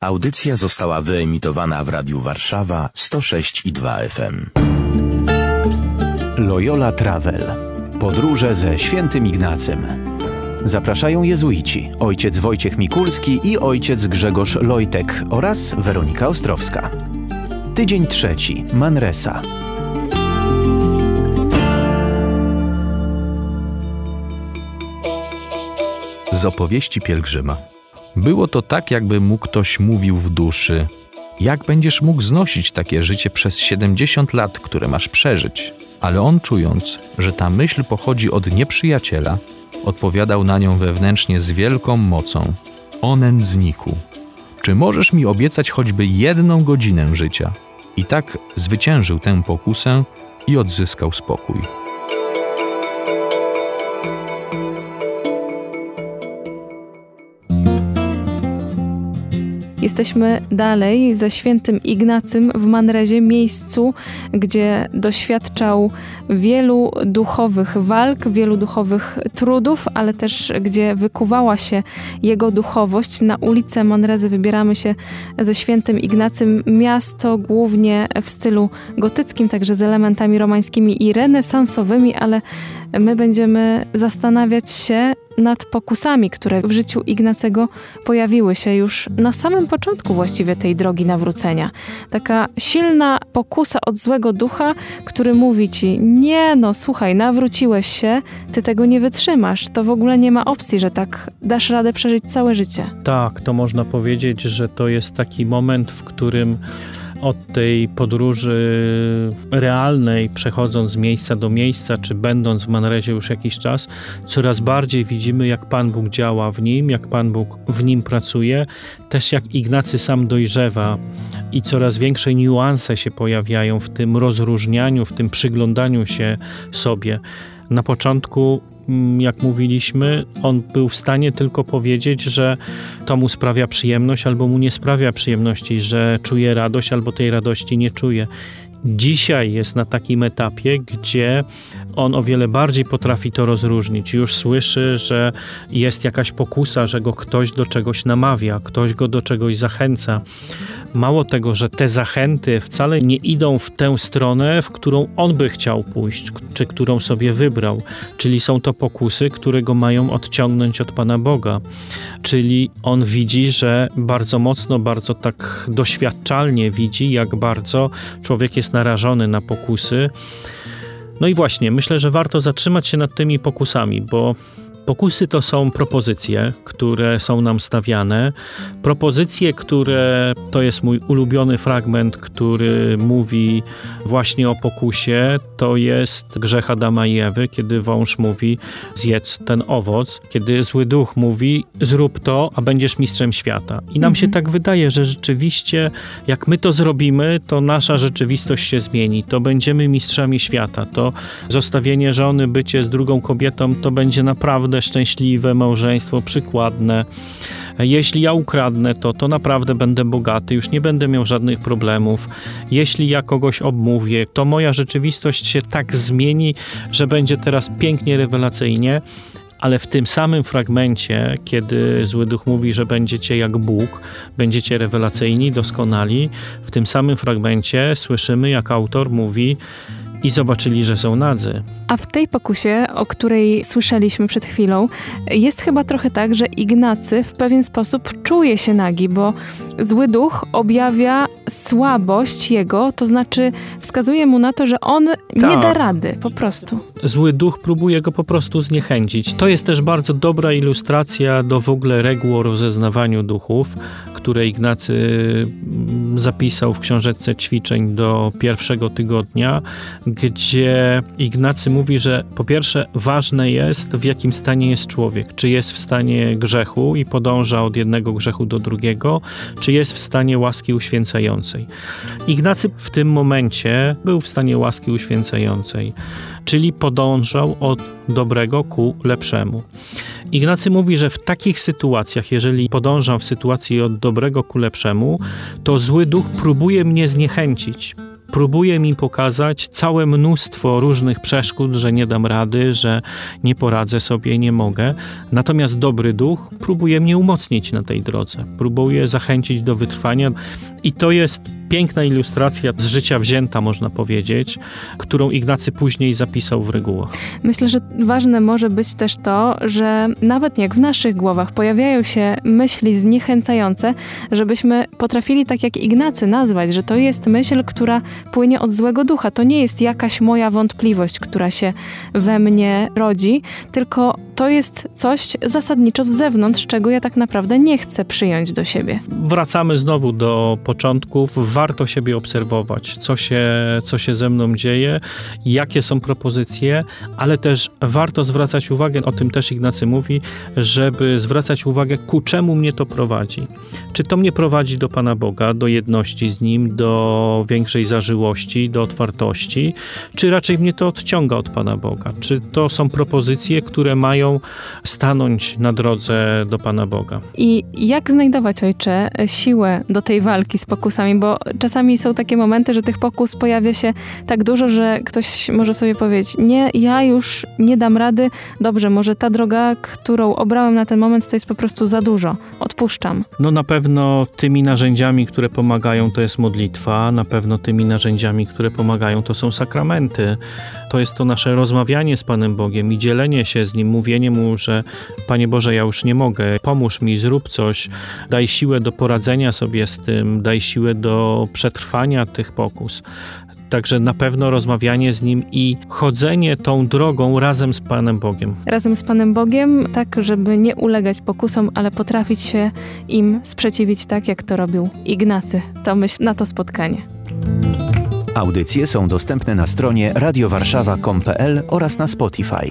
Audycja została wyemitowana w Radiu Warszawa 106 i 2 FM. Loyola Travel. Podróże ze świętym Ignacym. Zapraszają jezuici, ojciec Wojciech Mikulski i ojciec Grzegorz Lojtek oraz Weronika Ostrowska. Tydzień trzeci, Manresa. Z opowieści pielgrzyma. Było to tak, jakby mu ktoś mówił w duszy: Jak będziesz mógł znosić takie życie przez 70 lat, które masz przeżyć? Ale on, czując, że ta myśl pochodzi od nieprzyjaciela, odpowiadał na nią wewnętrznie z wielką mocą: O nędzniku, czy możesz mi obiecać choćby jedną godzinę życia? I tak zwyciężył tę pokusę i odzyskał spokój. Jesteśmy dalej ze świętym Ignacym w Manrezie, miejscu, gdzie doświadczał wielu duchowych walk, wielu duchowych trudów, ale też gdzie wykuwała się jego duchowość. Na ulicę Manrezy wybieramy się ze świętym Ignacym, miasto głównie w stylu gotyckim, także z elementami romańskimi i renesansowymi, ale my będziemy zastanawiać się nad pokusami, które w życiu Ignacego pojawiły się już na samym początku właściwie tej drogi nawrócenia. Taka silna pokusa od złego ducha, który mówi ci: Nie, no słuchaj, nawróciłeś się, ty tego nie wytrzymasz. To w ogóle nie ma opcji, że tak dasz radę przeżyć całe życie. Tak, to można powiedzieć, że to jest taki moment, w którym od tej podróży realnej, przechodząc z miejsca do miejsca, czy będąc w Manrezie już jakiś czas, coraz bardziej widzimy, jak Pan Bóg działa w nim, jak Pan Bóg w nim pracuje, też jak Ignacy sam dojrzewa i coraz większe niuanse się pojawiają w tym rozróżnianiu, w tym przyglądaniu się sobie. Na początku jak mówiliśmy, on był w stanie tylko powiedzieć, że to mu sprawia przyjemność albo mu nie sprawia przyjemności, że czuje radość albo tej radości nie czuje. Dzisiaj jest na takim etapie, gdzie on o wiele bardziej potrafi to rozróżnić. Już słyszy, że jest jakaś pokusa, że go ktoś do czegoś namawia, ktoś go do czegoś zachęca. Mało tego, że te zachęty wcale nie idą w tę stronę, w którą on by chciał pójść, czy którą sobie wybrał. Czyli są to pokusy, które go mają odciągnąć od Pana Boga. Czyli on widzi, że bardzo mocno, bardzo tak doświadczalnie widzi, jak bardzo człowiek jest narażony na pokusy. No i właśnie, myślę, że warto zatrzymać się nad tymi pokusami, bo Pokusy to są propozycje, które są nam stawiane. Propozycje, które to jest mój ulubiony fragment, który mówi właśnie o pokusie, to jest grzech Adama i Ewy, kiedy wąż mówi zjedz ten owoc, kiedy zły duch mówi zrób to, a będziesz mistrzem świata. I nam mhm. się tak wydaje, że rzeczywiście jak my to zrobimy, to nasza rzeczywistość się zmieni, to będziemy mistrzami świata, to zostawienie żony, bycie z drugą kobietą, to będzie naprawdę szczęśliwe małżeństwo, przykładne. Jeśli ja ukradnę to, to naprawdę będę bogaty, już nie będę miał żadnych problemów. Jeśli ja kogoś obmówię, to moja rzeczywistość się tak zmieni, że będzie teraz pięknie, rewelacyjnie ale w tym samym fragmencie, kiedy zły duch mówi, że będziecie jak Bóg, będziecie rewelacyjni, doskonali, w tym samym fragmencie słyszymy, jak autor mówi, i zobaczyli, że są nadzy. A w tej pokusie, o której słyszeliśmy przed chwilą, jest chyba trochę tak, że Ignacy w pewien sposób czuje się nagi, bo zły duch objawia słabość jego, to znaczy wskazuje mu na to, że on tak. nie da rady, po prostu. Zły duch próbuje go po prostu zniechęcić. To jest też bardzo dobra ilustracja do w ogóle reguł o rozeznawaniu duchów, które Ignacy mm, zapisał w książeczce ćwiczeń do pierwszego tygodnia, gdzie Ignacy mówi, że po pierwsze ważne jest, w jakim stanie jest człowiek. Czy jest w stanie grzechu i podąża od jednego grzechu do drugiego, czy jest w stanie łaski uświęcającej. Ignacy w tym momencie był w stanie łaski uświęcającej, czyli podążał od dobrego ku lepszemu. Ignacy mówi, że w takich sytuacjach, jeżeli podążam w sytuacji od dobrego ku lepszemu, to zły duch próbuje mnie zniechęcić. Próbuje mi pokazać całe mnóstwo różnych przeszkód, że nie dam rady, że nie poradzę sobie, nie mogę. Natomiast dobry duch próbuje mnie umocnić na tej drodze, próbuje zachęcić do wytrwania. I to jest piękna ilustracja z życia wzięta, można powiedzieć, którą Ignacy później zapisał w regułach. Myślę, że ważne może być też to, że nawet jak w naszych głowach pojawiają się myśli zniechęcające, żebyśmy potrafili tak jak Ignacy nazwać, że to jest myśl, która płynie od złego ducha. To nie jest jakaś moja wątpliwość, która się we mnie rodzi, tylko to jest coś zasadniczo z zewnątrz, czego ja tak naprawdę nie chcę przyjąć do siebie. Wracamy znowu do początków. Warto siebie obserwować, co się, co się ze mną dzieje, jakie są propozycje, ale też warto zwracać uwagę, o tym też Ignacy mówi, żeby zwracać uwagę, ku czemu mnie to prowadzi. Czy to mnie prowadzi do Pana Boga, do jedności z Nim, do większej zażyłości, do otwartości, czy raczej mnie to odciąga od Pana Boga? Czy to są propozycje, które mają stanąć na drodze do Pana Boga? I jak znajdować, ojcze, siłę do tej walki z pokusami? Bo czasami są takie momenty, że tych pokus pojawia się tak dużo, że ktoś może sobie powiedzieć: Nie, ja już nie dam rady. Dobrze, może ta droga, którą obrałem na ten moment, to jest po prostu za dużo. Odpuszczam. No na pewno tymi narzędziami, które pomagają, to jest modlitwa, na pewno tymi narzędziami, które pomagają, to są sakramenty. To jest to nasze rozmawianie z Panem Bogiem i dzielenie się z Nim, mówienie Mu, że Panie Boże, ja już nie mogę, pomóż mi, zrób coś, daj siłę do poradzenia sobie z tym, daj siłę do przetrwania tych pokus. Także na pewno rozmawianie z Nim i chodzenie tą drogą razem z Panem Bogiem. Razem z Panem Bogiem, tak żeby nie ulegać pokusom, ale potrafić się im sprzeciwić tak, jak to robił Ignacy. To myśl na to spotkanie. Audycje są dostępne na stronie radiowarszawa.com.pl oraz na Spotify.